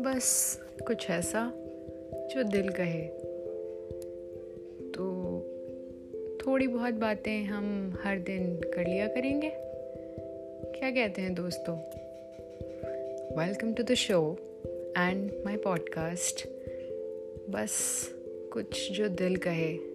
बस कुछ ऐसा जो दिल कहे। तो थोड़ी बहुत बातें हम हर दिन कर लिया करेंगे। क्या कहते हैं दोस्तों? Welcome to the show and my podcast बस कुछ जो दिल कहे।